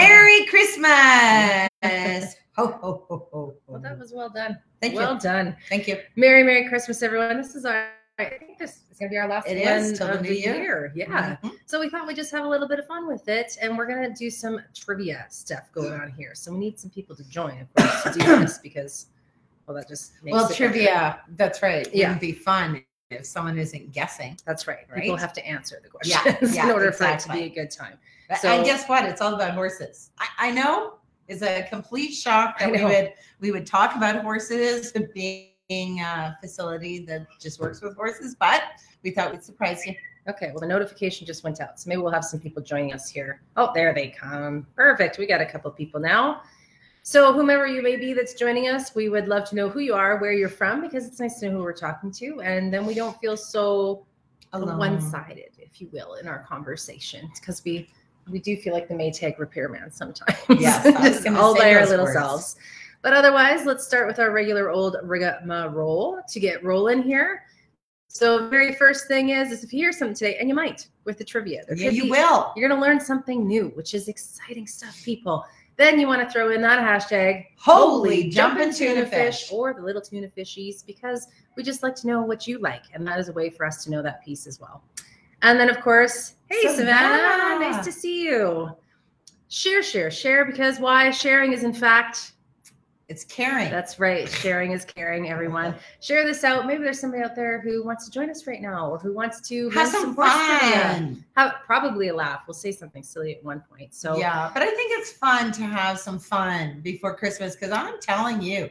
Merry Christmas. Ho, ho, ho, ho, Well, that was well done. Thank you. well done. Thank you. Merry Merry Christmas, everyone. This is our. I think this is gonna be our last It one is, of the year. year. Yeah. Mhm. So we thought we'd just have a little bit of fun with it, and we're gonna do some trivia stuff going on here. So we need some people to join, of course, to do this because, well, that just makes Well, it- trivia, that's right. Yeah. Wouldn't be fun if someone isn't guessing. That's right. People Right? have to answer the questions yeah, in order for it to be a good time. So- and guess what? It's all about horses. I, I know it's a complete shock that we would we would talk about horses being a facility that just works with horses, but we thought we'd surprise you. Okay, well, the notification just went out. So maybe we'll have some people joining us here. Oh, there they come. Perfect. We got a couple people now. So, whomever you may be that's joining us, we would love to know who you are, where you're from, because it's nice to know who we're talking to. And then we don't feel so Alone. one sided, if you will, in our conversation, because we we do feel like the Maytag repairman sometimes. Yes, just all by our little words. selves. But otherwise, let's start with our regular old rigmarole to get rolling here. So, very first thing is, is if you hear something today, and you might with the trivia, Yeah, you be- will. You're going to learn something new, which is exciting stuff, people. Then you want to throw in that hashtag Holy jumping tuna fish. or the little tuna fishies because we just like to know what you like. And that is a way for us to know that piece as well. And then, of course, hey, Savannah, Savannah. nice to see you. Share, share, share because why? Sharing is, in fact, It's caring. that's right. Sharing is caring, everyone. Share this out. Maybe there's somebody out there who wants to join us right now or who wants to Have some fun. Have probably a laugh. We'll say something silly at one point. So, yeah, but I think it's fun to have some fun before Christmas because I'm telling you,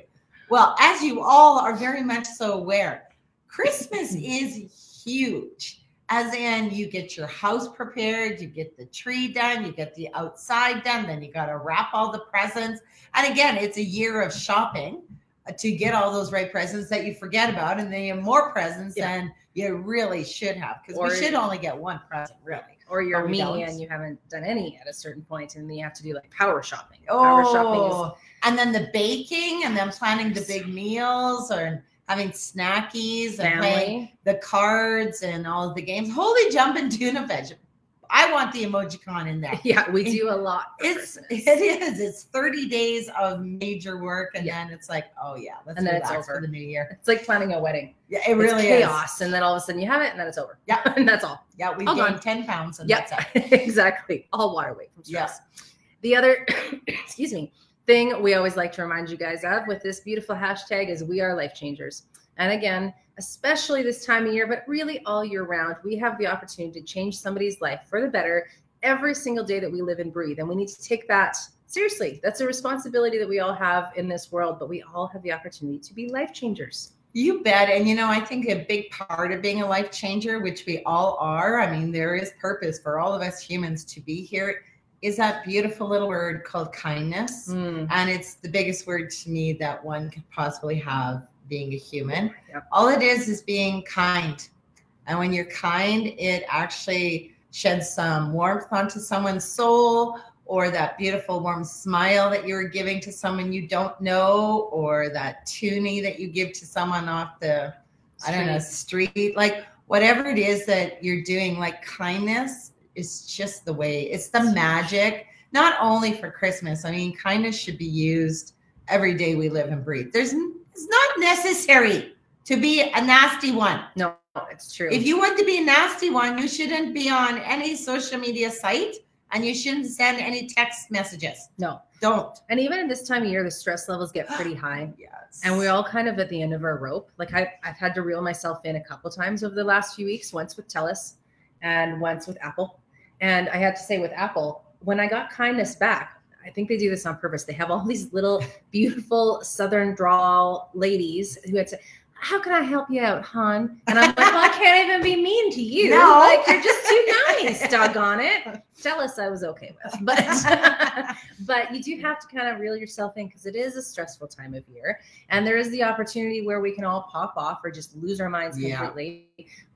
well, as you all are very much so aware, Christmas is huge. As in, you get your house prepared, you get the tree done, you get the outside done, then you got to wrap all the presents. And again, it's a year of shopping uh, to get all those right presents that you forget about, and then you have more presents Yeah. than you really should have because we should only get one present, really. or you're me don't. and you haven't done any at a certain point, and then you have to do like power shopping. Power shopping is Oh, and then the baking, and then planning the big meals, or having snackies, and playing the cards and all the games. Holy jumping tuna fish! I want the emoji con in there. Yeah, we do a lot. It's Christmas. it is. It's thirty days of major work, and Yeah. then it's like, oh yeah, let's And then it's over. for the new year. It's like planning a wedding. Yeah, it really it's is. chaos, and then all of a sudden you have it, and then it's over. Yeah. and that's all. Yeah, we All gained gone. ten pounds, and Yeah, that's it. exactly. All water weight from Yeah. The other, excuse me, thing we always like to remind you guys of with this beautiful hashtag is we are life changers. And again, especially this time of year, but really all year round, we have the opportunity to change somebody's life for the better every single day that we live and breathe. And we need to take that seriously. That's a responsibility that we all have in this world, but we all have the opportunity to be life changers. You bet. And you know, I think a big part of being a life changer, which we all are, I mean, there is purpose for all of us humans to be here, is that beautiful little word called kindness. Mm, And it's the biggest word to me that one could possibly have being a human. Yep. All it is is being kind. And when you're kind, it actually sheds some warmth onto someone's soul or that beautiful warm smile that you're giving to someone you don't know or that toonie that you give to someone off the I don't know, street, like whatever it is that you're doing, like kindness is just the way it's the magic, not only for Christmas. I mean, kindness should be used every day we live and breathe. There's it's not necessary to be a nasty one. No, it's true. If you want to be a nasty one, you shouldn't be on any social media site and you shouldn't send any text messages. no. Don't. And even at this time of year, the stress levels get pretty high. Yes. And we're all kind of at the end of our rope. Like I, I've had to reel myself in a couple times over the last few weeks, once with TELUS and once with Apple. And I had to say with Apple, when I got kindness back, I think they do this on purpose. They have all these little beautiful Southern drawl ladies who had to, how can I help you out, hon? And I'm like, well, I can't even be mean to you. No. Like you're just too nice, doggone it. Jealous I was okay with. But but you do have to kind of reel yourself in because it is a stressful time of year. And there is the opportunity where we can all pop off or just lose our minds Yeah. completely.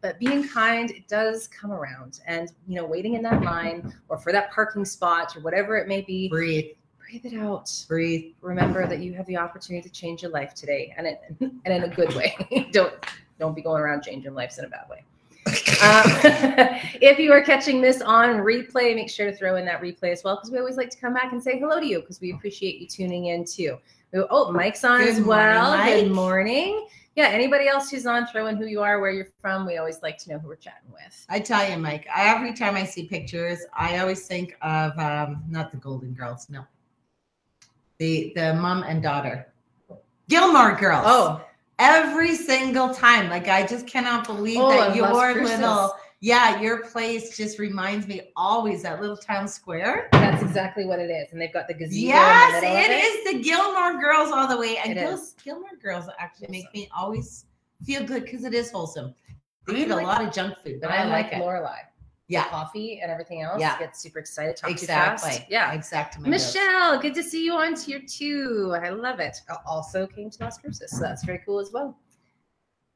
But being kind, it does come around. And you know, waiting in that line or for that parking spot or whatever it may be, breathe, breathe it out. breathe. Remember that you have the opportunity to change your life today and it and in a good way. don't don't be going around changing lives in a bad way. Um, if you are catching this on replay, make sure to throw in that replay as well because we always like to come back and say hello to you because we appreciate you tuning in too. Oh, Mike's on Good as well. morning, Good morning. Yeah, anybody else who's on, throw in who you are, where you're from. We always like to know who we're chatting with. I tell you, Mike, I, every time I see pictures, I always think of um, not the Golden Girls, no, the the mom and daughter, Gilmore Girls. Oh, every single time, like I just cannot believe Oh, that your little, yeah, your place just reminds me always that little town square. that's exactly what it is. And they've got the gazebo. Yes, the of it is the Gilmore Girls all the way, and It those. Gilmore Girls actually make me always feel good because it is wholesome. They I'm eat a lot of junk food, but I, I like it. Lorelai. Yeah, Coffee and everything else. Yeah. Get super excited. Talk exactly. Too fast. Yeah. exactly. my notes. Michelle, good to see you on tier two. I love it. Al- Also came to Las Cruces, so that's very cool as well.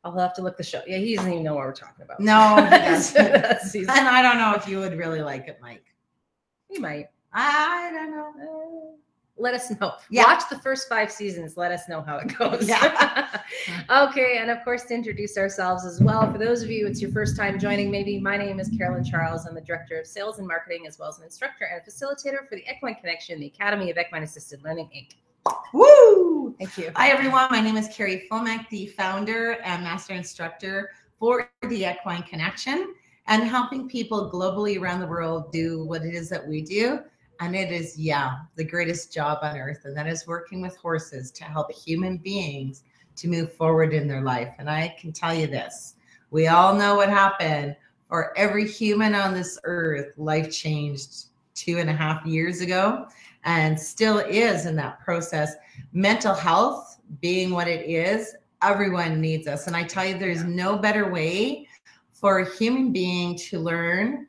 I'll have to look the show. Yeah, he doesn't even know what we're talking about. No. That's- and I don't know if you would really like it, Mike. he might. I don't know. Let us know. Yeah. Watch the first five seasons. Let us know how it goes. Yeah. okay, and of course, to introduce ourselves as well. For those of you, it's your first time joining. Maybe my name is Carolyn Charles. I'm the director of sales and marketing, as well as an instructor and facilitator for the Equine Connection, the Academy of Equine Assisted Learning Inc. Woo! Thank you. Hi, everyone. My name is Carrie Fulmack, the founder and master instructor for the Equine Connection and helping people globally around the world do what it is that we do. And it is, yeah, the greatest job on earth. And that is working with horses to help human beings to move forward in their life. And I can tell you this we all know what happened for every human on this earth. Life changed two and a half years ago and still is in that process mental health being what it is, everyone needs us. And I tell you, there's no better way for a human being to learn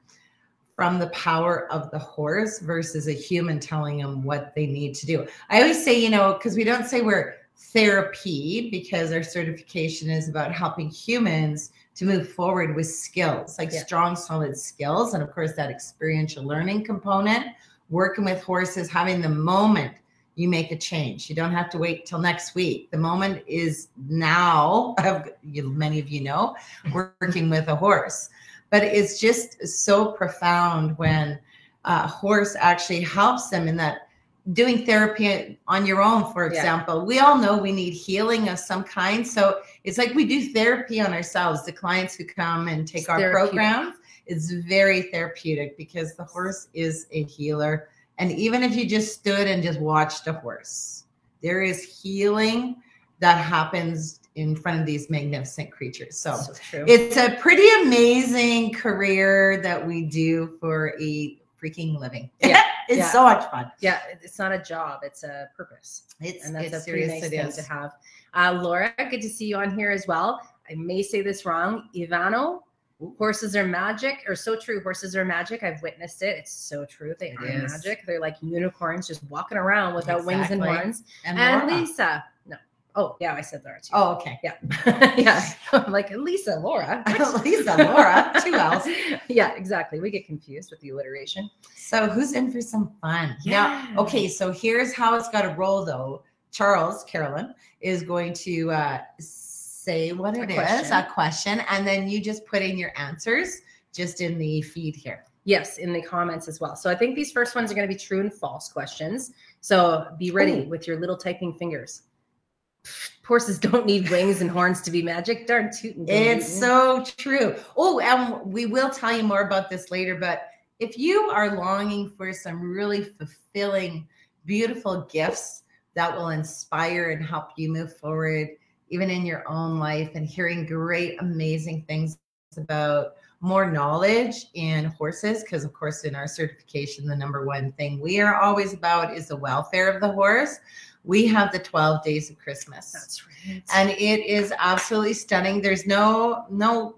from the power of the horse versus a human telling them what they need to do. I always say, you know, because we don't say we're therapy because our certification is about helping humans to move forward with skills, like Yeah. strong, solid skills. And of course, that experiential learning component, working with horses, having the moment you make a change. You don't have to wait till next week. The moment is now. Many of you know, working with a horse, but it's just so profound when a horse actually helps them in that doing therapy on your own, for Yeah. example. We all know we need healing of some kind. So it's like we do therapy on ourselves. The clients who come and take It's our therapeutic. program, it's very therapeutic because the horse is a healer. And even if you just stood and just watched a horse, there is healing that happens in front of these magnificent creatures. So So it's a pretty amazing career that we do for a freaking living. Yeah, it's yeah. so much fun. yeah, it's not a job; it's a purpose. It's, and that's it's a pretty serious. nice thing is. to have. Uh, Laura, good to see you on here as well. I may say this wrong. Ivano, horses are magic, or so true. Horses are magic. I've witnessed it. It's so true. They It are is. magic. They're like unicorns just walking around without wings and horns. And, And, Laura. Lisa. Oh, yeah, I said Laura too. Oh, okay. yeah, yeah. I'm like Lisa, Laura. Lisa, Laura, two L's. Yeah, exactly. We get confused with the alliteration. So who's in for some fun? Now, Yeah. okay, so here's how it's got to roll though. Charles, Carolyn, is going to uh, say what A it is, question. a question, and then you just put in your answers just in the feed here. Yes, in the comments as well. So I think these first ones are going to be true and false questions. So be ready Ooh. with your little typing fingers. Horses don't need wings and horns to be magic. Darn tootin'. It's so true. Oh, and we will tell you more about this later, but if you are longing for some really fulfilling, beautiful gifts that will inspire and help you move forward, even in your own life, and hearing great, amazing things about more knowledge in horses, because of course, in our certification, the number one thing we are always about is the welfare of the horse. We have the 12 days of Christmas That's right. and it is absolutely stunning. There's no no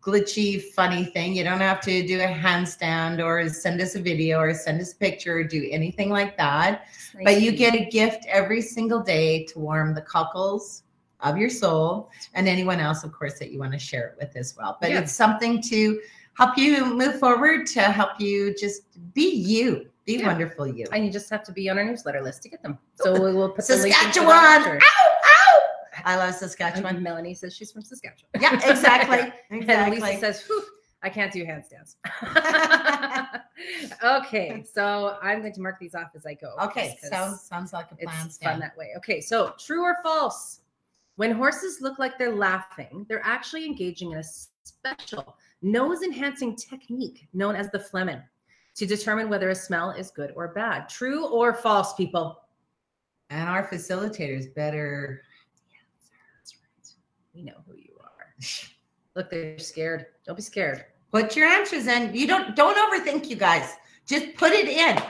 glitchy funny thing. You don't have to do a handstand or send us a video or send us a picture or do anything like that. Nice But you get a gift every single day to warm the cockles of your soul and anyone else, of course, that you want to share it with as well. But Yeah. it's something to help you move forward, to help you just be you, be Yeah. wonderful you. and you just have to be on our newsletter list to get them. So we will put the link into Saskatchewan. Ow, ow! I love Saskatchewan. And Melanie says she's from Saskatchewan. Yeah, exactly. And Exactly. Lisa says, Whew, I can't do handstands. okay, so I'm going to mark these off as I go. Okay, sounds sounds like a plan. it's fun that way. Okay, so true or false? When horses look like they're laughing, they're actually engaging in a special nose enhancing technique known as the flehmen to determine whether a smell is good or bad. True or false, people? And our facilitators better. That's right. We know who you are. Look, they're scared. Don't be scared. Put your answers in. You don't don't overthink, you guys. Just put it in.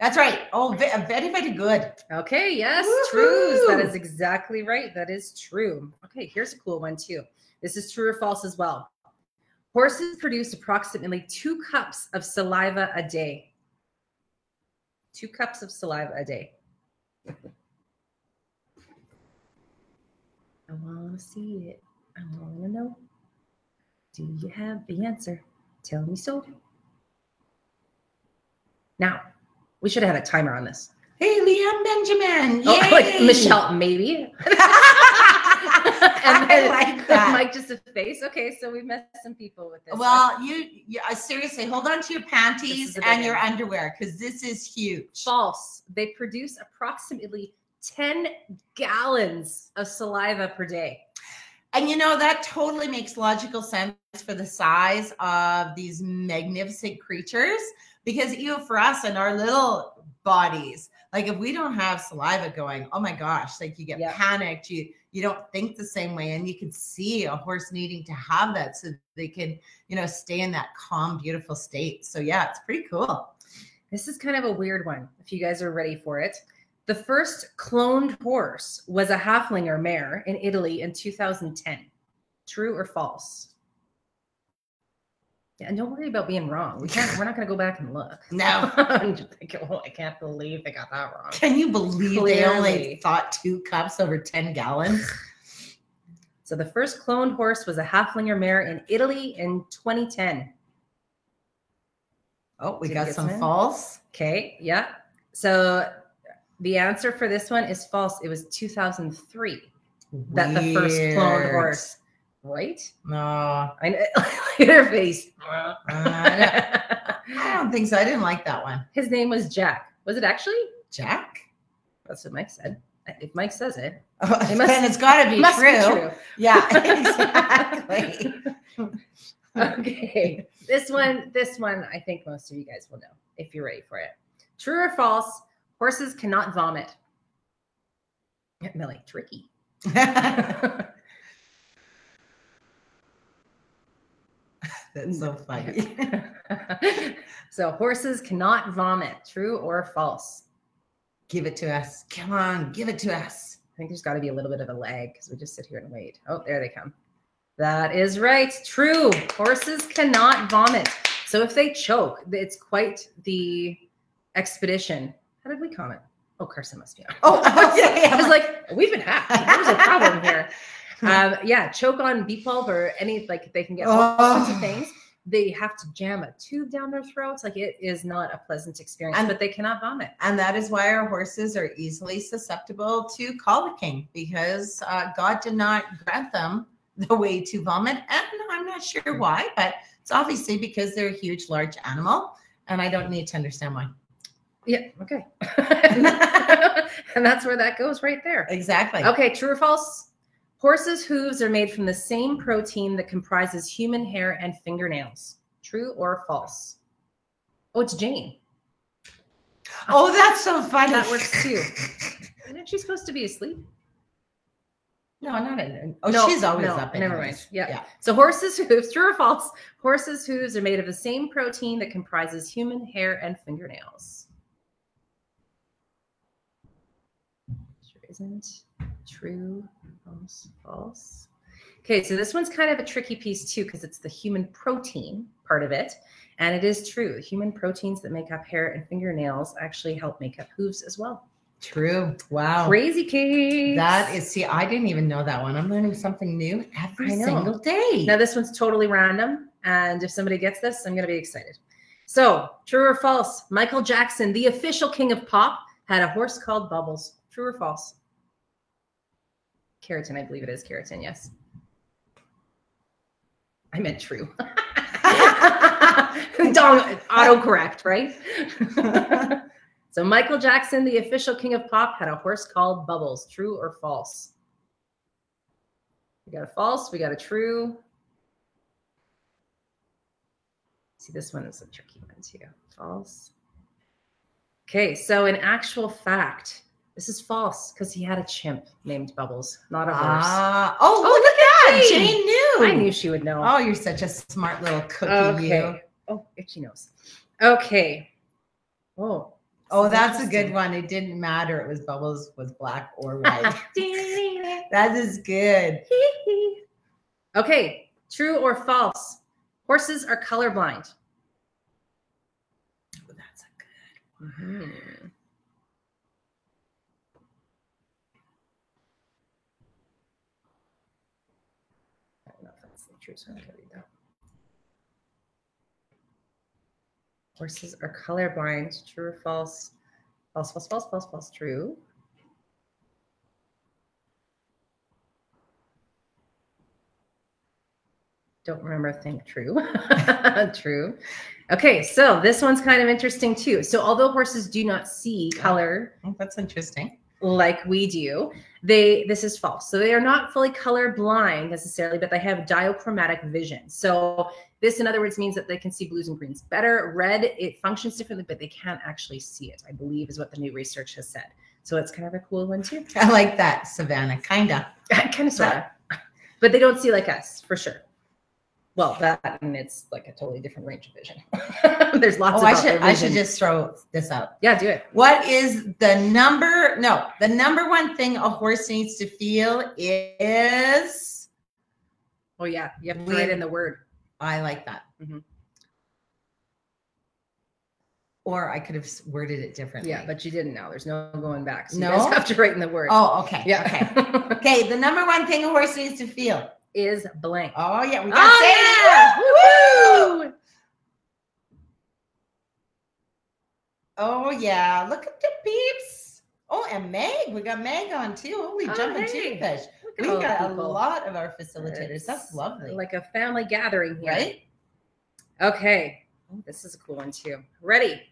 That's right. Oh, very very good. Okay, yes, trues. That is exactly right. That is true. Okay, here's a cool one too. This is true or false as well. Horses produce approximately two cups of saliva a day. Two cups of saliva a day. I want to see it. I want to know. Do you have the answer? Tell me so. Now, we should have had a timer on this. Hey, Liam Benjamin. Oh, like Michelle, maybe. I like that. Mike just a face. Okay, so we've met some people with this. Well, you, you uh, seriously hold on to your panties is a big and your one. underwear because this is huge. false. They produce approximately 10 gallons of saliva per day. And you know, that totally makes logical sense for the size of these magnificent creatures. Because even for us and our little bodies, like if we don't have saliva going, oh my gosh, like you get Yeah. panicked, you you don't think the same way. And you can see a horse needing to have that so they can, you know, stay in that calm, beautiful state. So yeah, it's pretty cool. This is kind of a weird one, if you guys are ready for it. The first cloned horse was a Haflinger mare in Italy in 2010. True or false? Yeah, and don't worry about being wrong. We can't. We're not going to go back and look. No. I'm just oh, I can't believe they got that wrong. Can you believe they only Clearly. thought two cups over 10 gallons? So the first cloned horse was a Haflinger mare in Italy in 2010. Oh, we Did got some false. Okay, yeah. So the answer for this one is false. It was 2003 that the first cloned Weird. horse, right? No, I know. Look at her face. Uh, I don't think so. I didn't like that one. His name was Jack. Was it actually? Jack? That's what Mike said. If Mike says it, Oh, It must- then it's got to be, true. true. Yeah, exactly. okay. This one, this one, I think most of you guys will know if you're ready for it. True or false? Horses cannot vomit. Millie, tricky. That's so funny. so horses cannot vomit. True or false? give it to us. Come on, give it to us. I think there's got to be a little bit of a lag because we just sit here and wait. Oh, there they come. That is right. True. Horses cannot vomit. So if they choke, it's quite the expedition. How did we comment? Oh, Carson must be on. Oh, okay. I was like, we've been hacked. There's a problem here. Um, yeah, choke on beet pulp or any like they can get all sorts of Oh. things. They have to jam a tube down their throats. Like it is not a pleasant experience, And- but they cannot vomit. And that is why our horses are easily susceptible to colicking because uh, God did not grant them the way to vomit. And I'm not sure why, but it's obviously because they're a huge, large animal. And I don't need to understand why. Yeah. Okay. and that's where that goes right there. Exactly. Okay. True or false? Horses' hooves are made from the same protein that comprises human hair and fingernails. True or false? Oh, it's Jane. Oh, that's so funny. That works too. Isn't she supposed to be asleep? No, not in. Oh, No, she's always no, up. never anyways. mind. Yeah. Yeah. So horses' hooves, true or false? Horses' hooves are made of the same protein that comprises human hair and fingernails. Sure isn't true, false, false. Okay, so this one's kind of a tricky piece too because it's the human protein part of it. And it is true. Human proteins that make up hair and fingernails actually help make up hooves as well. True. Wow. Crazy case. That is, see, I didn't even know that one. I'm learning something new every single day. Now, this one's totally random. And if somebody gets this, I'm going to be excited. So, true or false? Michael Jackson, the official king of pop, had a horse called Bubbles. True or false? Keratin, I believe it is keratin, yes. I meant true. Don't autocorrect, right? so Michael Jackson, the official king of pop, had a horse called Bubbles. True or false? We got a false, we got a true. See, this one is a tricky one too. False. Okay, so in actual fact, this is false because he had a chimp named Bubbles, not a horse. Ah, oh, Oh, look at that. Jane. Jane knew. I knew she would know. Oh, you're such a smart little cookie. You. okay. Oh, itchy nose. Okay. Oh. Oh, that's a good one. It didn't matter. It was Bubbles was black or white. that is good. okay. True or false? Horses are colorblind. Oh, that's a good. Mhm. I don't know if that's the truth, so I'm gonna read that. Horses are colorblind. True or false? False, false, false, false, false. True. Don't remember think. True. True. Okay, so this one's kind of interesting too. So, although horses do not see oh, color Oh, that's interesting. Like we do, they this is false. So they are not fully color blind necessarily, but they have dichromatic vision. So this, in other words, means that they can see blues and greens better. Red it functions differently, but they can't actually see it. I believe is what the new research has said. So it's kind of a cool one too. I like that, Savannah. Kinda. kind of sort of, but they don't see like us for sure. Well, that and it's like a totally different range of vision. There's lots Oh, of I should I should just throw this out. yeah, do it. What is the number? No, the number one thing a horse needs to feel is. Oh yeah, you have to write in the word. I like that. Mm-hmm. Or I could have worded it differently. Yeah, but you didn't know. There's no going back. So No? you guys have to write in the word. oh, okay. yeah. Okay. Okay. The number one thing a horse needs to feel. Is blank. Oh yeah, we got Oh, yeah! Woo! Oh yeah, look at the peeps. Oh, and Meg, we got Meg on too. Holy Oh, jumping hey. toothfish. We got a lot of our facilitators. It's That's lovely, Like a family gathering here. right? Okay. Oh, This is a cool one too. Ready?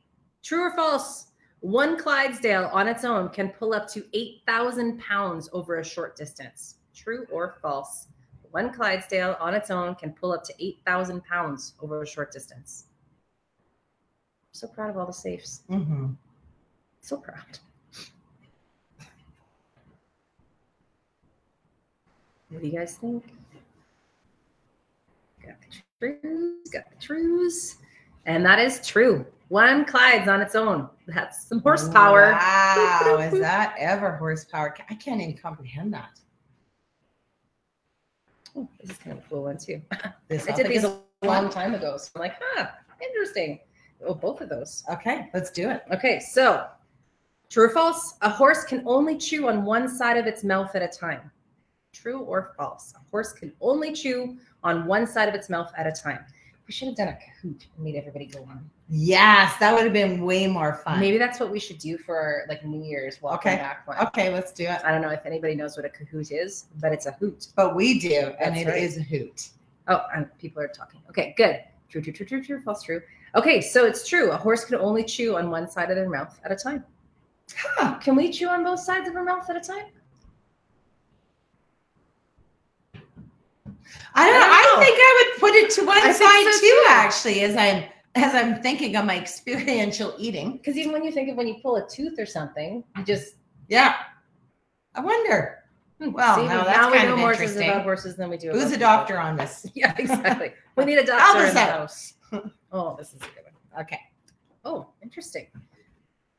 True or false? One Clydesdale on its own can pull up to 8,000 pounds over a short distance. True or false? One Clydesdale on its own can pull up to 8,000 pounds over a short distance. I'm so proud of all the safes. Mm-hmm. So proud. What do you guys think? Got the trues, got the trues. And that is true. One Clyde's on its own. That's some horsepower. Wow, is that ever horsepower? I can't even comprehend that. Oh, this is kind of a cool one too. This I did these a long time ago. So I'm like, huh, interesting. Oh, both of those. Okay, let's do it. Okay, so true or false? A horse can only chew on one side of its mouth at a time. True or false? A horse can only chew on one side of its mouth at a time. We should have done a Kahoot and made everybody go on. Yes, that would have been way more fun. Maybe that's what we should do for like New Year's welcome Okay. back one. Okay, let's do it. I don't know if anybody knows what a Kahoot is, but it's a hoot. But we do, and That's it right. is a hoot. Oh, and people are talking. Okay, good. True, true, true, true, true, false, true. Okay, so it's true. A horse can only chew on one side of their mouth at a time. Huh. Can we chew on both sides of our mouth at a time? I don't. I don't I, think I would put it to one I side so too, too. Actually, as I'm as I'm thinking of my experiential eating. Because even when you think of when you pull a tooth or something, you just Yeah, I wonder hmm, Well, see, now now we know more about horses than we do. who's a people. doctor on this. Yeah, exactly. we need a doctor in the house. Oh, this is a good one. Okay. Oh, interesting.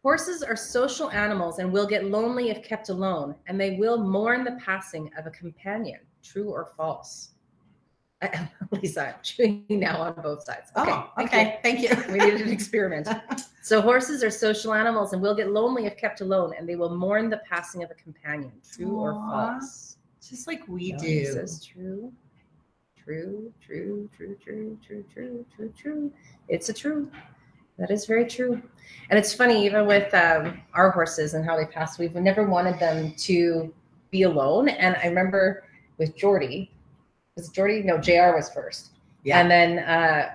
Horses are social animals and will get lonely if kept alone, and they will mourn the passing of a companion. True or false? Lisa, I'm chewing now on both sides. Okay. oh, okay. Thank you. We needed an experiment. So horses are social animals and will get lonely if kept alone, and they will mourn the passing of a companion. True or Aw. false? Just like we do. says true. True, true, true, true, true, true, true, true. It's a true. That is very true. And it's funny, even with um, our horses and how they pass, we've never wanted them to be alone. And I remember with Jordy, was Jordy? No, JR was first. Yeah. And then uh,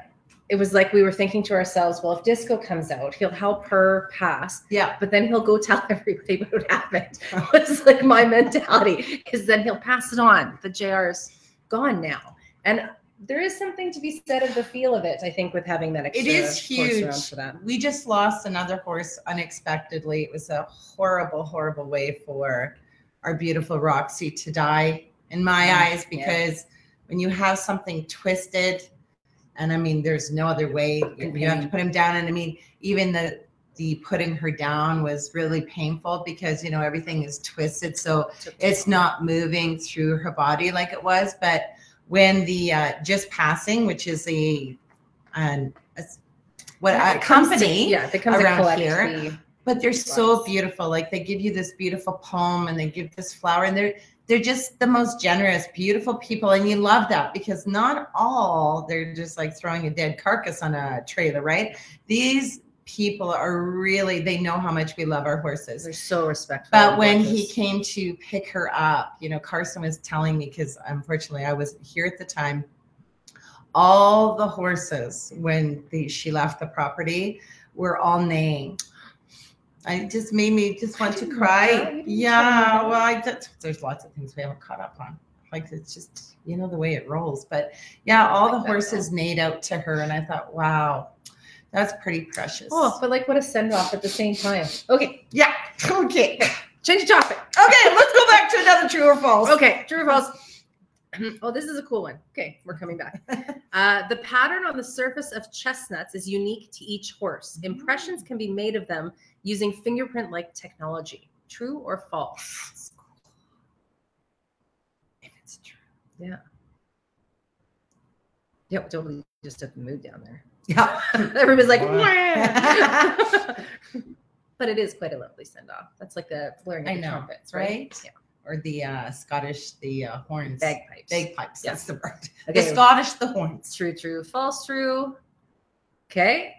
it was like we were thinking to ourselves, well, if Disco comes out, he'll help her pass, Yeah. but then he'll go tell everybody what happened. was like my mentality because then he'll pass it on. The JR's gone now, and there is something to be said of the feel of it. I think with having that It is huge. We just lost another horse unexpectedly. It was a horrible, horrible way for our beautiful Roxy to die, in my eyes, because when you have something twisted, and I mean, there's no other way. In You have to put him down, and I mean, even the the putting her down was really painful because you know everything is twisted, so it's not moving through her body like it was. But when the uh, just passing, which is a, um, a what Yeah, a comes to- company, yeah, around here. but they're so beautiful. Like they give you this beautiful poem and they give this flower, and they're they're just the most generous, beautiful people, and you love that because not all they're just like throwing a dead carcass on a trailer, right? These people are really they know how much we love our horses. They're so respectful. But when he came to pick her up, you know, Carson was telling me because unfortunately I wasn't here at the time. All the horses, when the, she left the property, were all neighing. I just made me just want to cry. that. You didn't tell me Yeah, well, I just, there's lots of things we haven't caught up on. Like it's just you know the way it rolls. But yeah, all the horses neighed out to her, and I thought, wow, that's pretty precious. Oh, but like what a send off at the same time. Okay, yeah. Okay. change the topic. Okay, let's go back to another true or false. Okay, true or false? oh, this is a cool one. Okay, we're coming back. Uh, the pattern on the surface of chestnuts is unique to each horse. Impressions can be made of them using fingerprint like technology. True or false? If it's true. Yeah. Yep, totally just took the mood down there. Yeah. Everybody's like, but it is quite a lovely send off. That's like the blaring I of the know, trumpets, right? right? Yeah. Or the uh, Scottish, the uh, horns. Bagpipes. Bagpipes. Yeah. That's the word. Okay. The Scottish, the horns. True, true, false, true. Okay.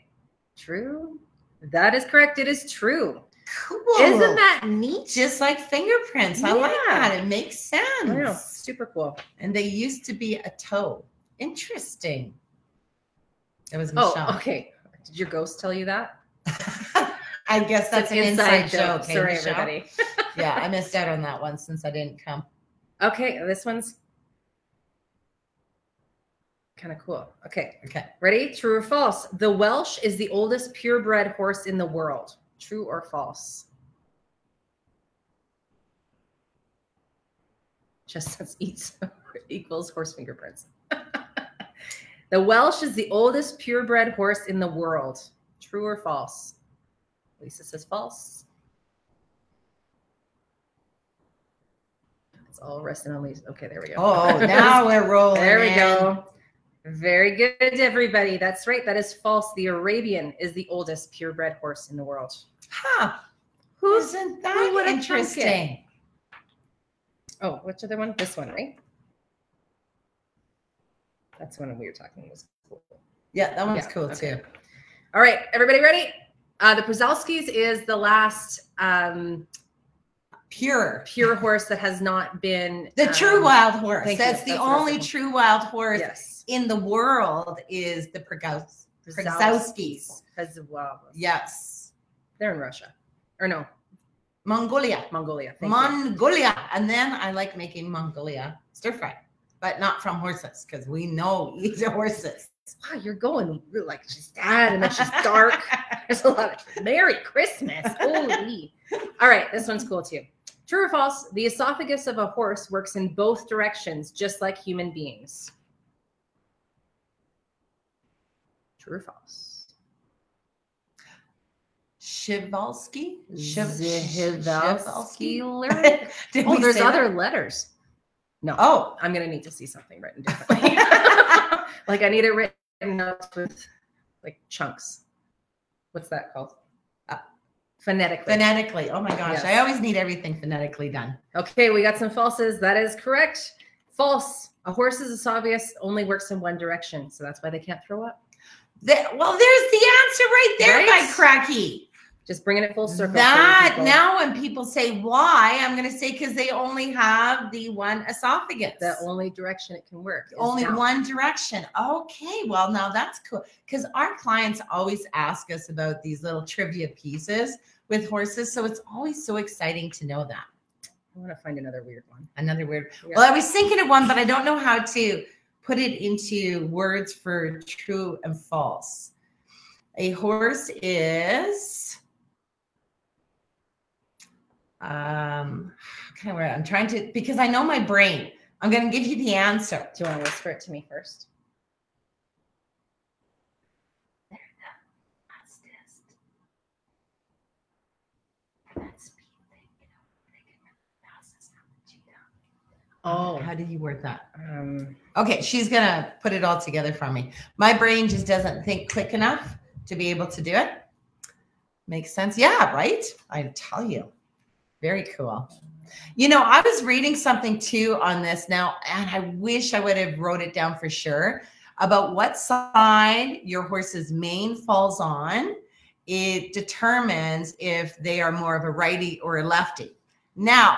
True. That is correct. It is true. Cool. Isn't that neat? just like fingerprints? I like that. It makes sense. Super cool. And they used to be a toe. Interesting. It was Michelle. Oh, okay. Did your ghost tell you that? I guess that's an inside, joke. hey, Sorry, everybody. yeah, I missed out on that one since I didn't come. Okay, this one's kind of cool. Okay, Okay. ready? True or false? The Welsh is the oldest purebred horse in the world. True or false? Chestnuts eats equals horse fingerprints. the Welsh is the oldest purebred horse in the world. True or false? Lisa says false. It's all resting on these. Okay, there we go. Oh, now we're rolling. There we in. go. Very good, everybody. That's right. That is false. The Arabian is the oldest purebred horse in the world. Huh. Who's Isn't that it? interesting? oh, which other one? This one, right? That's one we were talking was cool. Yeah, that one's Yeah, cool okay. too. All right, everybody ready? Uh, the Przalskis is the last um, Pure. pure horse that has not been The um, true wild horse. That's the That's was only looking true wild horse Yes, in the world is the Pragaus. Przalskis. Yes. they're in Russia or no Mongolia. Mongolia. Thank you. Mongolia. And then I like making Mongolia stir fry, but not from horses because we know these are horses. Wow, you're going real- like she's sad and then she's dark. There's a lot of Merry Christmas. Holy. All right, this one's cool too. True or false? The esophagus of a horse works in both directions, just like human beings. True or false? Shivalsky? Zihivalsky lyric? Oh, there's say that? other letters. No. Oh, I'm gonna need to see something written differently. like I need it written out with like chunks. What's that called? Phonetically. phonetically. Oh my gosh. Yes. I always need everything phonetically done. okay, we got some falses. That is correct. False. A horse horse's esophagus only works in one direction, so that's why they can't throw up. There- well, there's the answer right there Right? by Cracky. Just bringing it full circle. That now, when people say why, I'm going to say because they only have the one esophagus. the only direction it can work. only down. one direction. Okay, well now that's cool because our clients always ask us about these little trivia pieces with horses, so it's always so exciting to know that. I want to find another weird one. Another weird. Yeah. Well, I was thinking of one, but I don't know how to put it into words for true and false. A horse is. Um, kind of. I'm trying to because I know my brain. I'm going to give you the answer. Do you want to whisper it to me first? fastest. That speed thing, you know, they can run fastest on the cheetah. Oh, How did you word that? um, Okay, she's gonna put it all together for me. My brain just doesn't think quick enough to be able to do it. Makes sense. Yeah, right? I tell you. Very cool. You know, I was reading something too on this now, and I wish I would have wrote it down for sure about what side your horse's mane falls on. It determines if they are more of a righty or a lefty. Now,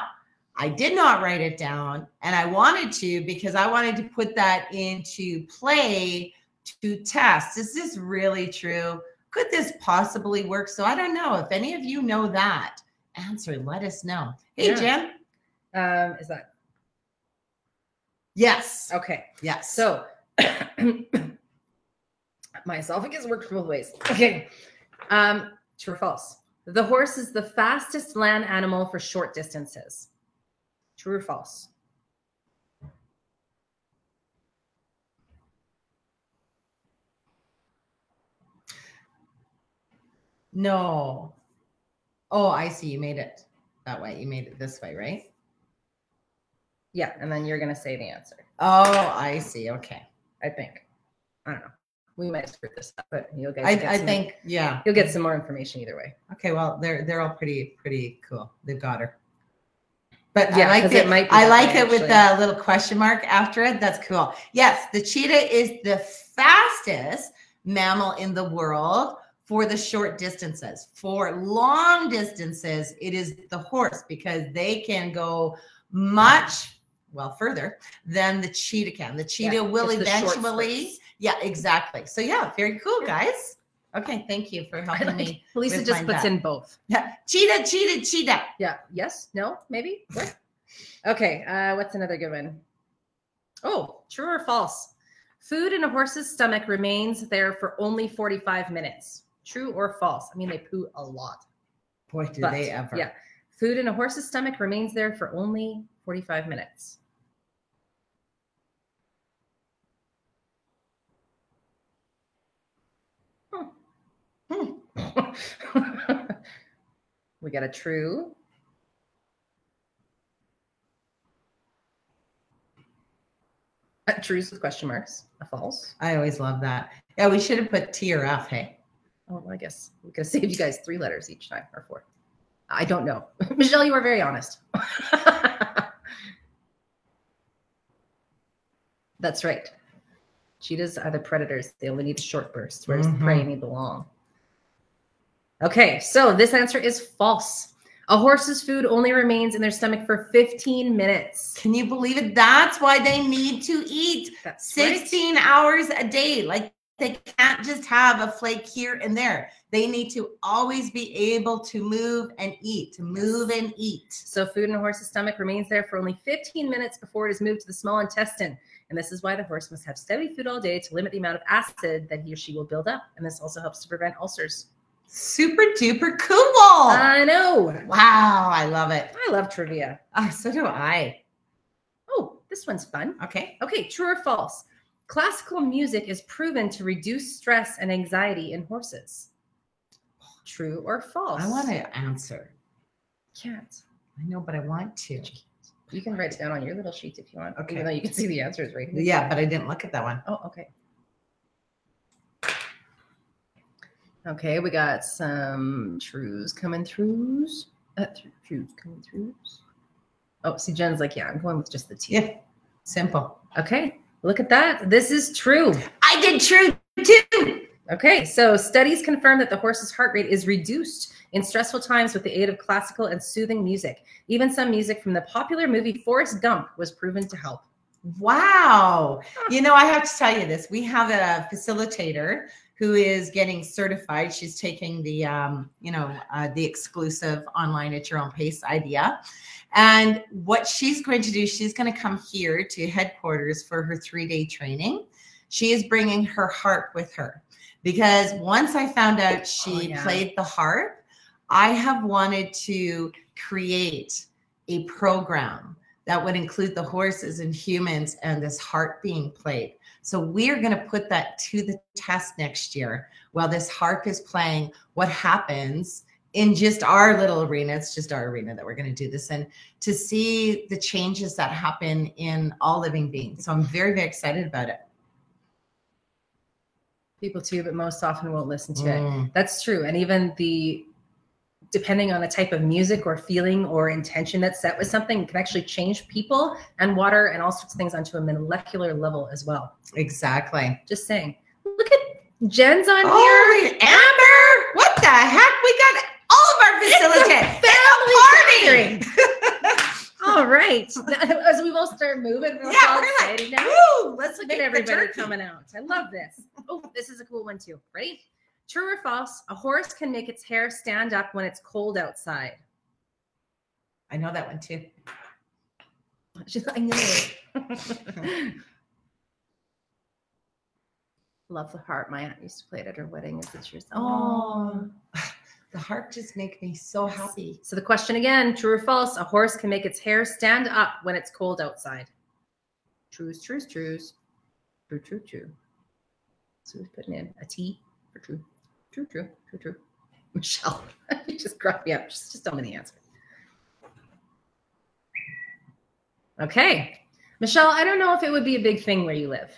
I did not write it down, and I wanted to because I wanted to put that into play to test. Is this really true? Could this possibly work? So I don't know. If any of you know that answer, let us know. Hey, Yeah. Jen. um, is that Yes. okay? Yes. So my esophagus works both ways. Okay. Um, true or false? The horse is the fastest land animal for short distances. True or false? no. Oh, I see. You made it that way. You made it this way, right? Yeah, and then you're gonna say the answer. Oh, I see. Okay. I think. I don't know. We might screw this up, but you'll get. I, get I some- think, yeah. you'll get some more information either way. Okay, well, they're they're all pretty pretty cool. They've got her. But Yeah, I like it. it I like way, it with the little question mark after it. That's cool. Yes, the cheetah is the fastest mammal in the world for the short distances. For long distances, it is the horse because they can go much well further than the cheetah can. The cheetah Yeah, will it's the short eventually. Yeah, exactly. So yeah, very cool, guys. Okay, thank you for helping me. Lisa with just my puts gut. in both. Yeah, cheetah, cheetah, cheetah. Yeah. Yes. No. Maybe. What? okay. Uh, what's another good one? Oh, true or false? Food in a horse's stomach remains there for only 45 minutes. True or false? I mean, they poo a lot. Boy, do but, they ever. Yeah. Food in a horse's stomach remains there for only 45 minutes. Hmm. we got a true. A trues with question marks. A false. I always love that. Yeah, we should have put T or F. Hey, Oh, well, I guess we could have saved you guys three letters each time or four. I don't know. Michelle, you are very honest. That's right. Cheetahs are the predators. They only need short bursts, whereas the prey need the long. Okay, so this answer is false. A horse's food only remains in their stomach for 15 minutes. can you believe it? That's why they need to eat That's right. 16 hours a day. Like they can't just have a flake here and there. They need to always be able to move and eat, to move and eat. So, food in a horse's stomach remains there for only 15 minutes before it is moved to the small intestine. And this is why the horse must have steady food all day to limit the amount of acid that he or she will build up. And this also helps to prevent ulcers. Super duper cool. I know. wow, I love it. I love trivia. Oh, so do I. Oh, this one's fun. Okay. Okay, true or false? Classical music is proven to reduce stress and anxiety in horses. True or false? I want to answer. Can't. I know, but I want to. You can write it down on your little sheets if you want. Okay. Even though you can see the answers right here. Yeah, but I didn't look at that one. Oh, okay. Okay, we got some trues coming throughs. Uh, trues coming throughs. Oh, see, Jen's like, yeah, I'm going with just the T. Yeah, simple. Okay, look at that. This is true. I did true too. Okay, so studies confirm that the horse's heart rate is reduced in stressful times with the aid of classical and soothing music. Even some music from the popular movie Forrest Gump was proven to help. Wow. You know, I have to tell you this. We have a facilitator who is getting certified. She's taking the, um, you know, uh, the exclusive online at your own pace idea. And what she's going to do, she's going to come here to headquarters for her three day training. She is bringing her harp with her because once I found out she Oh, yeah. played the harp, I have wanted to create a program that would include the horses and humans and this harp being played. So we are going to put that to the test next year while this harp is playing. What happens in just our little arena? It's just our arena that we're going to do this in to see the changes that happen in all living beings. So I'm very, very excited about it. People too, but most often won't listen to it. Mm. That's true. And even the depending on the type of music or feeling or intention that's set with something can actually change people and water and all sorts of things onto a molecular level as well. Exactly. Just saying. Look at Jen's on oh, here. Oh, Amber! What the heck? We got all of our facilitators. Family party. All right. As we all start moving, we're Yeah, all we're like, now. Woo! Let's Look at everybody coming out. I love this. Oh, this is a cool one too. Ready? True or false? A horse can make its hair stand up when it's cold outside. I know that one too. She's like, I know it. Love the harp. My aunt used to play it at her wedding a cheer song. Oh, the harp just make me so happy. So the question again: True or false? A horse can make its hair stand up when it's cold outside. Trues, trues, trues. True, true, true. So who's putting in a T for true? True, true, true, true. Michelle, you just cracked me up. Just, just tell me the answer. Okay, Michelle. I don't know if it would be a big thing where you live.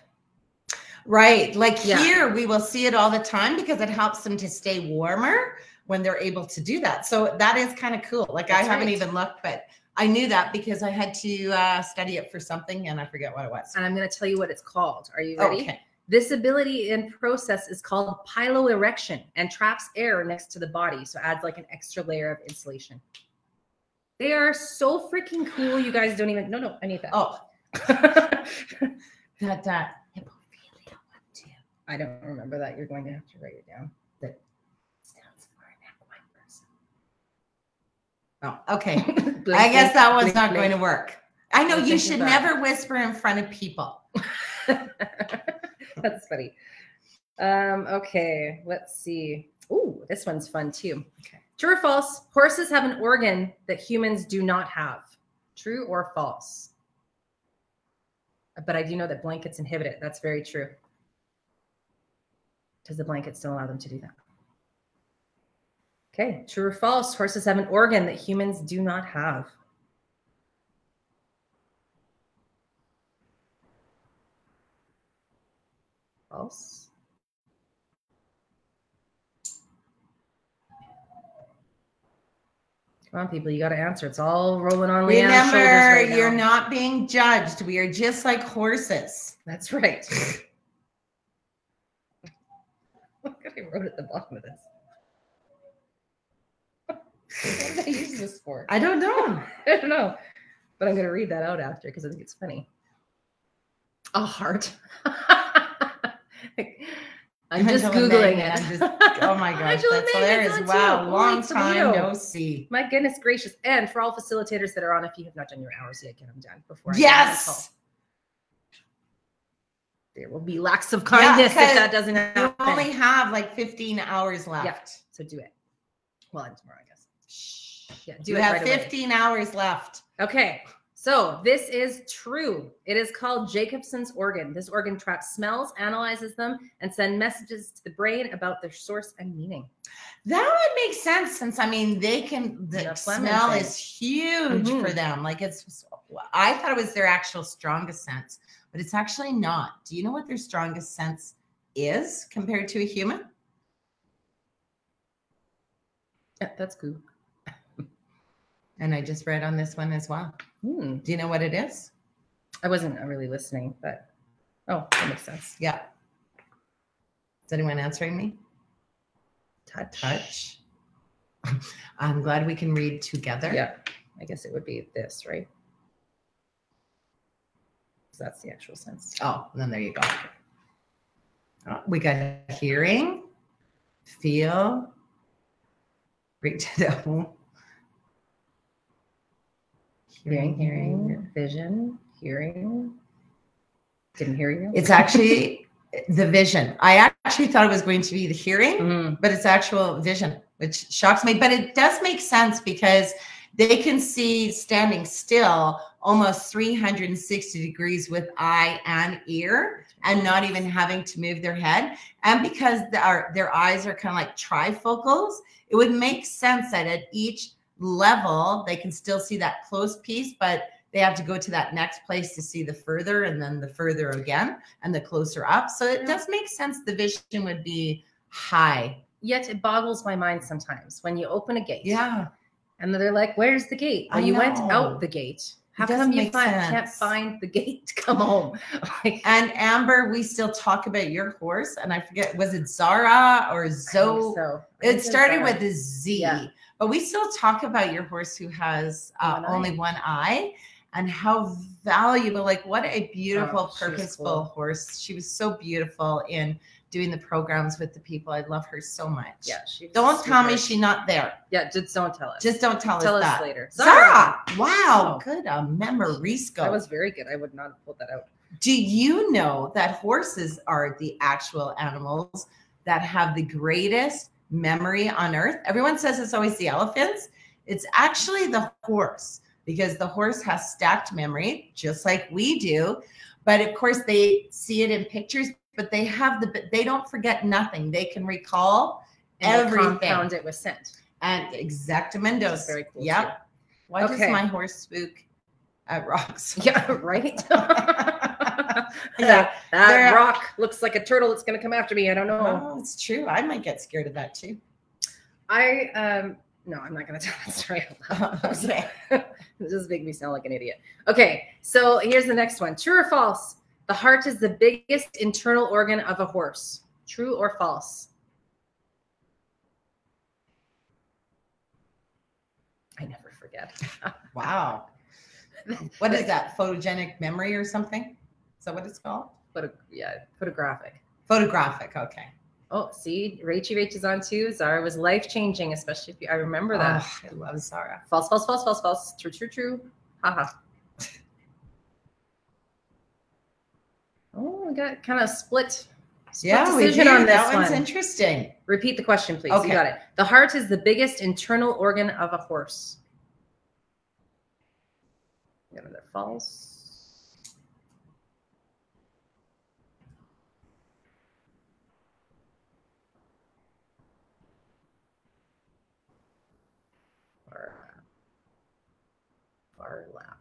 Right. Like Yeah. here, we will see it all the time because it helps them to stay warmer when they're able to do that. So that is kind of cool. Like I haven't right. even looked, but I knew that because I had to uh, study it for something and I forget what it was. And I'm going to tell you what it's called. Are you ready? Okay. This ability and process is called piloerection and traps air next to the body. So adds like an extra layer of insulation. They are so freaking cool. You guys don't even, no, no, I need that. Oh, that too. I don't remember that. You're going to have to write it down. That stands for an equine person. Oh, okay. Blink, I guess that one's blink, not blink. going to work. I know Don't you should never whisper in front of people. That's funny. Um, okay, let's see. Ooh, this one's fun too. Okay. True or false? Horses have an organ that humans do not have. True or false? But I do know that blankets inhibit it. That's very true. Does the blanket still allow them to do that? Okay, true or false? Horses have an organ that humans do not have. False. Come on, people, you got to answer. It's all rolling on Leanne's shoulders Remember, right now. you're not being judged. We are just like horses. That's right. Look what I wrote at the bottom of this. what did I use this for? I don't know. I don't know, but I'm going to read that out after because I think it's funny. A heart. I'm just Angela googling May, it. Just- oh my gosh, Angela that's hilarious. Wow, too. long time no see. My goodness gracious! And for all facilitators that are on, if you have not done your hours yet, get them done before. I get on the call. Yes. There will be lacks of kindness if that doesn't You happen. only have like 15 hours left. So do it. Well, and tomorrow, I guess. Yeah, do you it have right away. 15 hours left. Okay, so this is true. It is called Jacobson's organ. This organ traps smells, analyzes them, and send messages to the brain about their source and meaning. That would make sense since I mean they can the The smell thing. is huge Mhm. for them. Like it's I thought it was their actual strongest sense, but it's actually not. Do you know what their strongest sense is compared to a human? Yeah, that's cool. And I just read on this one as well. Hmm. Do you know what it is? I wasn't really listening, but oh, that makes sense. Yeah. Is anyone answering me? Touch. Touch. I'm glad we can read together. Yeah. I guess it would be this, right? That's the actual sense. Oh, then there you go. Uh, We got hearing, feel, reach down. Hearing, hearing, vision, hearing. Didn't hear you. It's actually the vision. I actually thought it was going to be the hearing, Mm, but it's actual vision, which shocks me. But it does make sense because they can see standing still almost 360 degrees with eye and ear and not even having to move their head. And because the, our, their eyes are kind of like trifocals, it would make sense that at each level, they can still see that close piece, but they have to go to that next place to see the further and then the further again and the closer up. So it does make sense the vision would be high. Yet it boggles my mind sometimes when you open a gate. Yeah. And they're like, "Where's the gate?" Well, I you went out the gate. How come you find, can't find the gate to come home? Like, And Amber, we still talk about your horse, and I forget was it Zara or I think Zo? so. It started Zara. with a Z, Yeah. But we still talk about your horse who has uh, One only one eye, and how valuable. Like what a beautiful, Oh, purposeful cool. horse. She was so beautiful in doing the programs with the people. I love her so much. Yeah. She Don't tell me she's not there. Yeah, just don't tell us. Just don't tell, tell us us that. later. Zara, wow, Oh. good uh, memory scope. That was very good. I would not have pulled that out. Do you know that horses are the actual animals that have the greatest memory on earth? Everyone says it's always the elephants. It's actually the horse because the horse has stacked memory, just like we do. But of course, they see it in pictures, but they have the, they don't forget nothing. They can recall And everything. compound it with scent. And is very cool, Yep. too. Why does my horse spook at rocks? Yeah, right. Yeah. that rock looks like a turtle that's going to come after me. I don't know. Oh, it's true. I might get scared of that too. I um no, I'm not going to tell that story. out loud. okay. this is making me sound like an idiot. Okay, so here's the next one. True or false? The heart is the biggest internal organ of a horse. True or false? I never forget. Wow. What is that? Photogenic memory or something? Is that what it's called? Photo, yeah, photographic. Photographic. Okay. Oh, see, Rachy Rach is on too. Zara was life changing, especially if you, I remember that. Oh, I love Zara. False, false, false, false, false. True, true, true. Haha. Oh, we got kind of split. split Yeah, we decision do. on this that one's one. interesting. Repeat the question, please. Okay. You got it. The heart is the biggest internal organ of a horse. Got another false. Far, lap.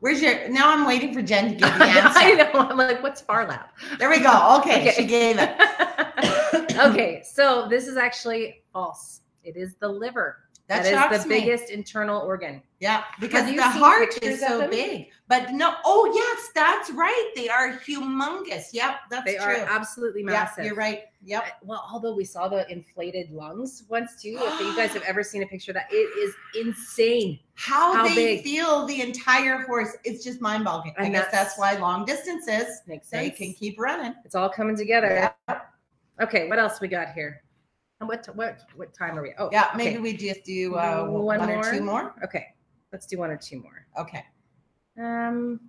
Where's your? Now I'm waiting for Jen to give the answer. I know. I'm like, what's Phar Lap? there we go. Okay, Okay. she gave it. okay, so this is actually false. It is the liver. That, that is the me. biggest internal organ. Yeah, because the heart is so big. But no, oh yes, that's right. They are humongous. Yep, that's They true. are absolutely yeah, massive. you're right. Yep. Uh, Well, although we saw the inflated lungs once too. If you guys have ever seen a picture of that, it is insane. How, How they big? feel the entire horse, it's just mind boggling. I guess that's- why long distances, Makes they can keep running. It's all coming together. Yeah. Okay, what else we got here? And what what what time are we? Oh, Yeah, maybe okay. we just do uh, One one, or two more. Okay, let's do one or two more. Okay. Um,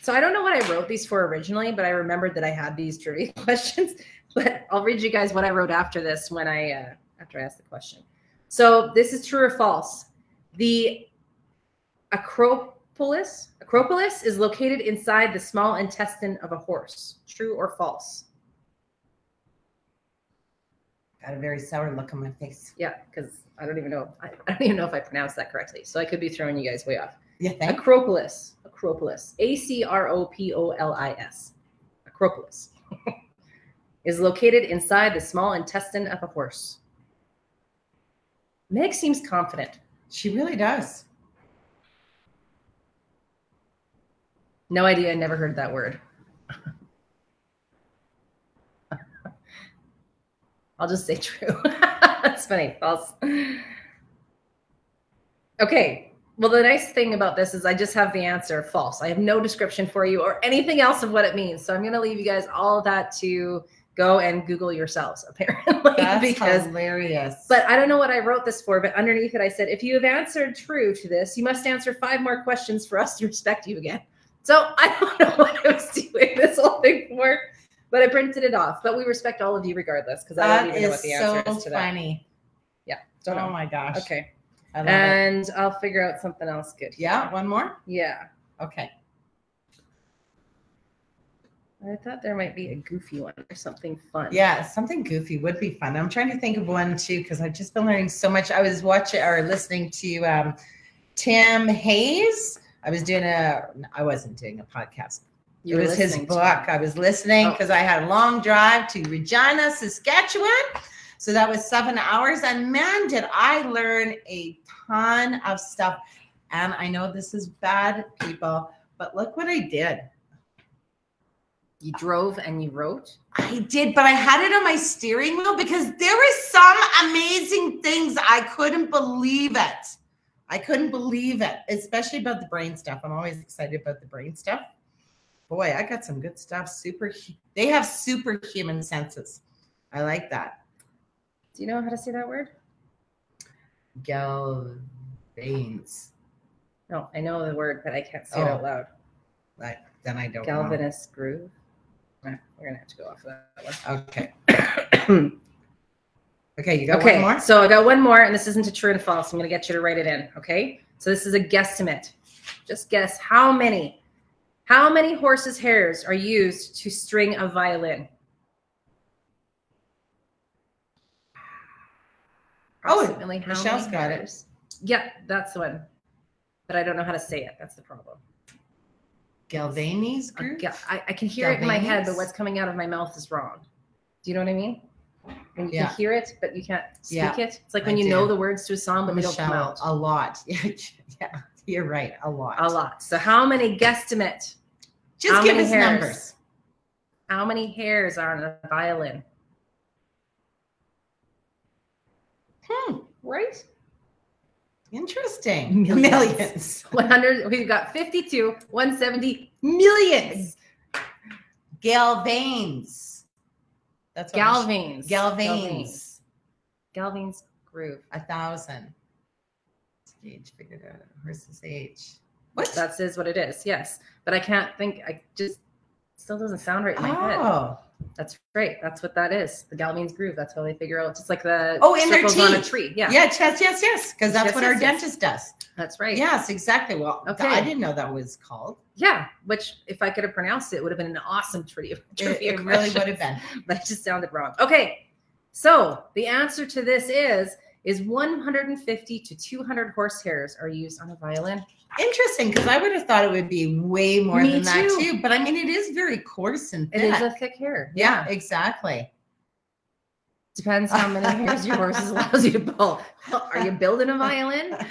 so I don't know what I wrote these for originally, but I remembered that I had these trivia questions. But I'll read you guys what I wrote after this when I uh, after I asked the question. So this is true or false? The Acropolis Acropolis is located inside the small intestine of a horse. True or false? Got a very sour look on my face. Yeah, because I don't even know. I, I don't even know if I pronounced that correctly. So I could be throwing you guys way off. Yeah. think? Acropolis. Acropolis. A C R O P O L I S. Acropolis. is located inside the small intestine of a horse. Meg seems confident. She really does. No idea. I never heard that word. I'll just say true. That's funny. False. Okay. Well, the nice thing about this is I just have the answer false. I have no description for you or anything else of what it means. So I'm going to leave you guys all of that to go and Google yourselves, apparently. That's because hilarious. but I don't know what I wrote this for, but underneath it, I said, if you have answered true to this, you must answer five more questions for us to respect you again. So I don't know what I was doing this whole thing for, but I printed it off. But we respect all of you regardless because I don't even know what the answer so is to that. funny. Yeah. Don't Oh know. my gosh. Okay. I love it. And I'll figure out something else good. Yeah, one more. Yeah. Okay. I thought there might be a goofy one or something fun. Yeah, something goofy would be fun. I'm trying to think of one too because I've just been learning so much. I was watching or listening to um, Tim Hayes. I was doing a. I wasn't doing a podcast. You it was his book. I was listening Oh. because I had a long drive to Regina, Saskatchewan. So that was seven hours. And man, did I learn a ton of stuff. And I know this is bad, people, but look what I did. You drove and you wrote. I did, but I had it on my steering wheel because there were some amazing things. I couldn't believe it. I couldn't believe it, especially about the brain stuff. I'm always excited about the brain stuff. Boy, I got some good stuff. Super, they have superhuman senses. I like that. Do you know how to say that word? Galvanes. No, I know the word, but I can't say it Oh. out loud. Like, then I don't Galvanous groove. Nah, we're gonna have to go off of that one. Okay. Okay, you got okay, one more? so I got one more, and this isn't a true and false. I'm gonna get you to write it in. Okay, so this is a guesstimate. Just guess how many, how many horses' hairs are used to string a violin? Oh, Michelle's got it. hairs? Yeah, that's the one. But I don't know how to say it. That's the problem. Galvanese I, group? I, I can hear it in my head, but what's coming out of my mouth is wrong. Do you know what I mean? When you Yeah. can hear it, but you can't speak Yeah, it. It's like I when you do. know the words to a song, but they don't come Michelle, out. a lot. yeah, you're right. A lot. A lot. So how many guesstimate? Just How give us hairs? numbers. How many hairs are on a violin? Hmm. Right? Interesting. Millions. Millions. 100. We've got 52, 170 millions. Galvanes. That's what Galvins. Galvanes. Galvayne's groove. A thousand. Age figured out. Horse's age. What? That is what it is. Yes. But I can't think. I just still doesn't sound right in my head. oh. That's right. That's what that is. The Galvayne's groove. That's how they figure out. Just like the Oh, in their circles on a tree. Yeah. yes, yes, yes, yes. Because that's Yes, what yes, our yes. dentist does. That's right. Yes, exactly. Well, Okay. I didn't know that was called. Yeah. Which, if I could have pronounced it, it would have been an awesome trivia. It, it really would have been. but it just sounded wrong. Okay. So the answer to this is is 150 to 200 horse hairs are used on a violin. Interesting, because I would have thought it would be way more Me than that too. too. But I mean, it is very coarse and It thick. is a thick hair. yeah, exactly. Depends how many hairs your horse allows you to pull. Are you building a violin?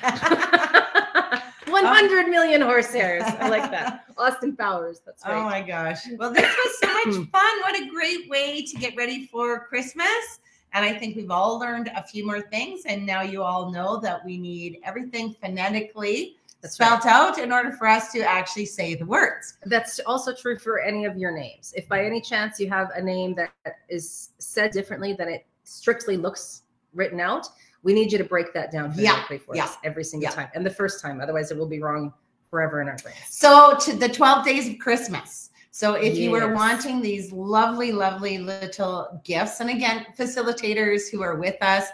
100 million horse hairs. I like that. Austin Powers. That's Oh my gosh. Well, this was so much fun. What a great way to get ready for Christmas. And I think we've all learned a few more things. And now you all know that we need everything phonetically That's spelt out in order for us to actually say the words. That's also true for any of your names. If by any chance you have a name that is said differently than it strictly looks written out, we need you to break that down Yeah, phonetically for yeah, us every single yeah. time. And the first time, otherwise it will be wrong forever in our brains. So to the 12 days of Christmas. So if you were wanting these lovely, lovely little gifts, and again, facilitators who are with us,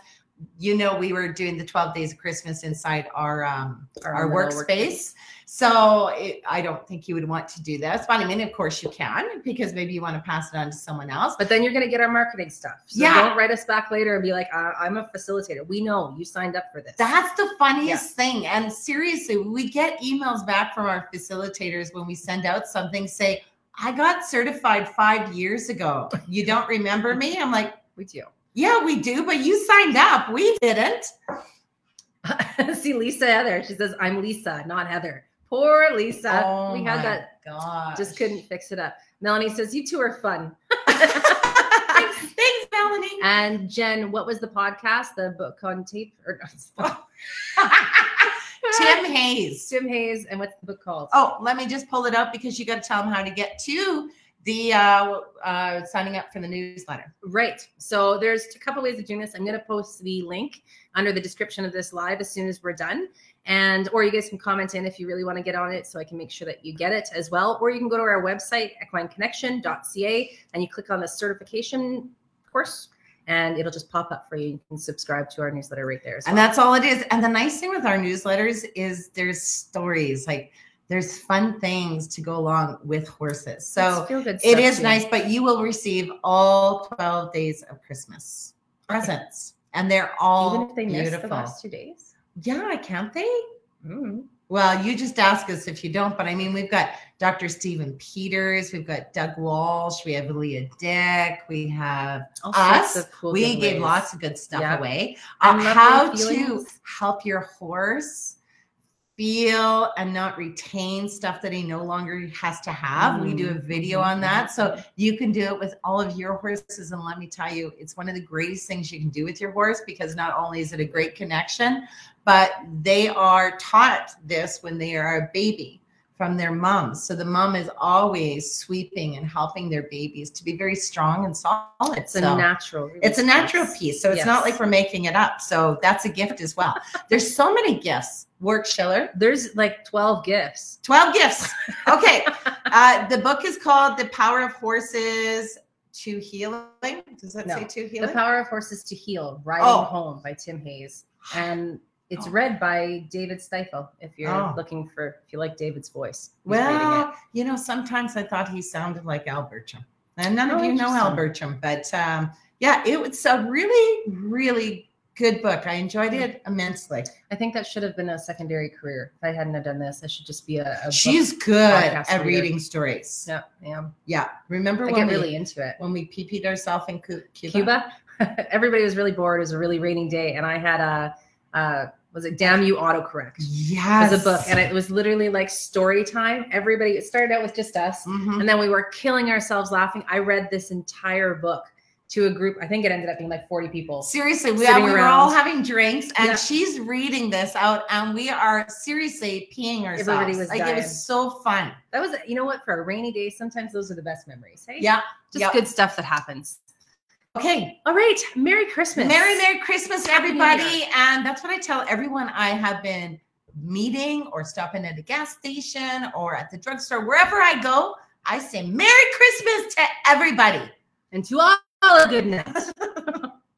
you know, we were doing the 12 days of Christmas inside our um, our, little workspace. So it, I don't think you would want to do this, but I mean, of course you can because maybe you want to pass it on to someone else. But then you're going to get our marketing stuff. So Yeah. don't write us back later and be like, I'm a facilitator. We know you signed up for this. That's the funniest thing. And seriously, we get emails back from our facilitators when we send out something say, I got certified five years ago. You don't remember me? I'm like, we do. yeah, we do, but you signed up. We didn't. See Lisa Heather. She says, I'm Lisa, not Heather. Poor Lisa. Oh we had that, God. just couldn't fix it up. Melanie says, You two are fun. Thanks, Melanie. Melanie. And Jen, what was the podcast? The book on tape or Tim Hayes. Tim Hayes, and what's the book called? Oh, let me just pull it up because you got to tell them how to get to the uh, uh, signing up for the newsletter. Right. So there's a couple ways of doing this. I'm going to post the link under the description of this live as soon as we're done. And or you guys can comment in if you really want to get on it so I can make sure that you get it as well. Or you can go to our website, equineconnection.ca, and you click on the certification course and it'll just pop up for you. You can subscribe to our newsletter right there. And that's all it is. And the nice thing with our newsletters is there's stories like there's fun things to go along with horses. So it is too. nice, but you will receive all 12 days of Christmas presents. And they're all even if they beautiful. miss the last two days. Yeah, can't they? Mm. Well, you just ask us if you don't, but I mean, we've got Dr. Stephen Peters, we've got Doug Walsh, we have Leah Dick, we have All us. Cool we gave lots of good stuff yeah. away. Um, how to help your horse feel and not retain stuff that he no longer has to have. Mm-hmm. We do a mm-hmm. video on that. So you can do it with all of your horses. And let me tell you, it's one of the greatest things you can do with your horse because not only is it a great connection, but they are taught this when they are a baby from their moms. So the mom is always sweeping and helping their babies to be very strong and solid. It's so a natural. It's a natural piece. So it's yes. not like we're making it up. So that's a gift as well. There's so many gifts. Work Schiller. There's like 12 gifts. 12 gifts. Okay. uh, the book is called The Power of Horses to Healing. Does that no. say to healing? The Power of Horses to Heal, Riding oh. Home by Tim Hayes. And it's oh. read by David Stifel. If you're oh. looking for, if you like David's voice. Well, you know, sometimes I thought he sounded like Al Burcham, and none oh, of you know Al Burcham, but um, yeah, it was a really, really good book. I enjoyed it immensely. I think that should have been a secondary career. If I hadn't have done this, I should just be a. a She's good at reader. reading stories. Yeah, yeah, yeah. Remember I when get we, really into it when we pp'd ourselves in Cuba? Cuba? Everybody was really bored. It was a really rainy day, and I had a. a was it Damn You Autocorrect? Yes. As a book. And it was literally like story time. Everybody, it started out with just us. Mm-hmm. And then we were killing ourselves laughing. I read this entire book to a group. I think it ended up being like 40 people. Seriously, we, we were all having drinks and yeah. she's reading this out and we are seriously peeing ourselves. Everybody was like dying. it was so fun. That was you know what for a rainy day sometimes those are the best memories. Hey? Yeah. Just good stuff that happens. Okay. All right. Merry Christmas. Merry, Merry Christmas, everybody. And that's what I tell everyone I have been meeting or stopping at a gas station or at the drugstore, wherever I go, I say Merry Christmas to everybody. And to all a good night.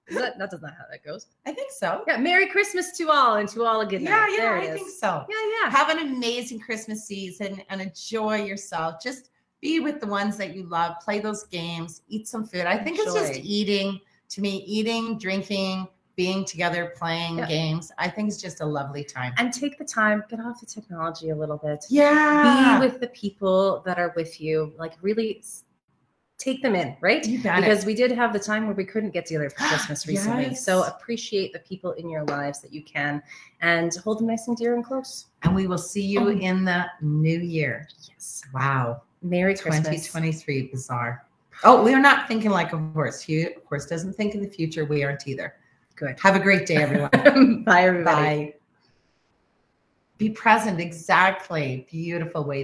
that, that does not how that goes. I think so. Yeah. Merry Christmas to all and to all a good night. Yeah, yeah, I think so. Yeah, yeah. Have an amazing Christmas season and enjoy yourself. Just be with the ones that you love, play those games, eat some food. I think Enjoy. it's just eating to me, eating, drinking, being together, playing games. I think it's just a lovely time. And take the time, get off the technology a little bit. Yeah. Be with the people that are with you. Like really take them in, right? Because it. we did have the time where we couldn't get together for Christmas recently. yes. So appreciate the people in your lives that you can and hold them nice and dear and close. And we will see you oh. in the new year. Yes. Wow. Merry Christmas. 2023, bizarre. Oh, we are not thinking like a horse. He, of course, doesn't think in the future. We aren't either. Good. Have a great day, everyone. Bye, everybody. Bye. Be present. Exactly. Beautiful way.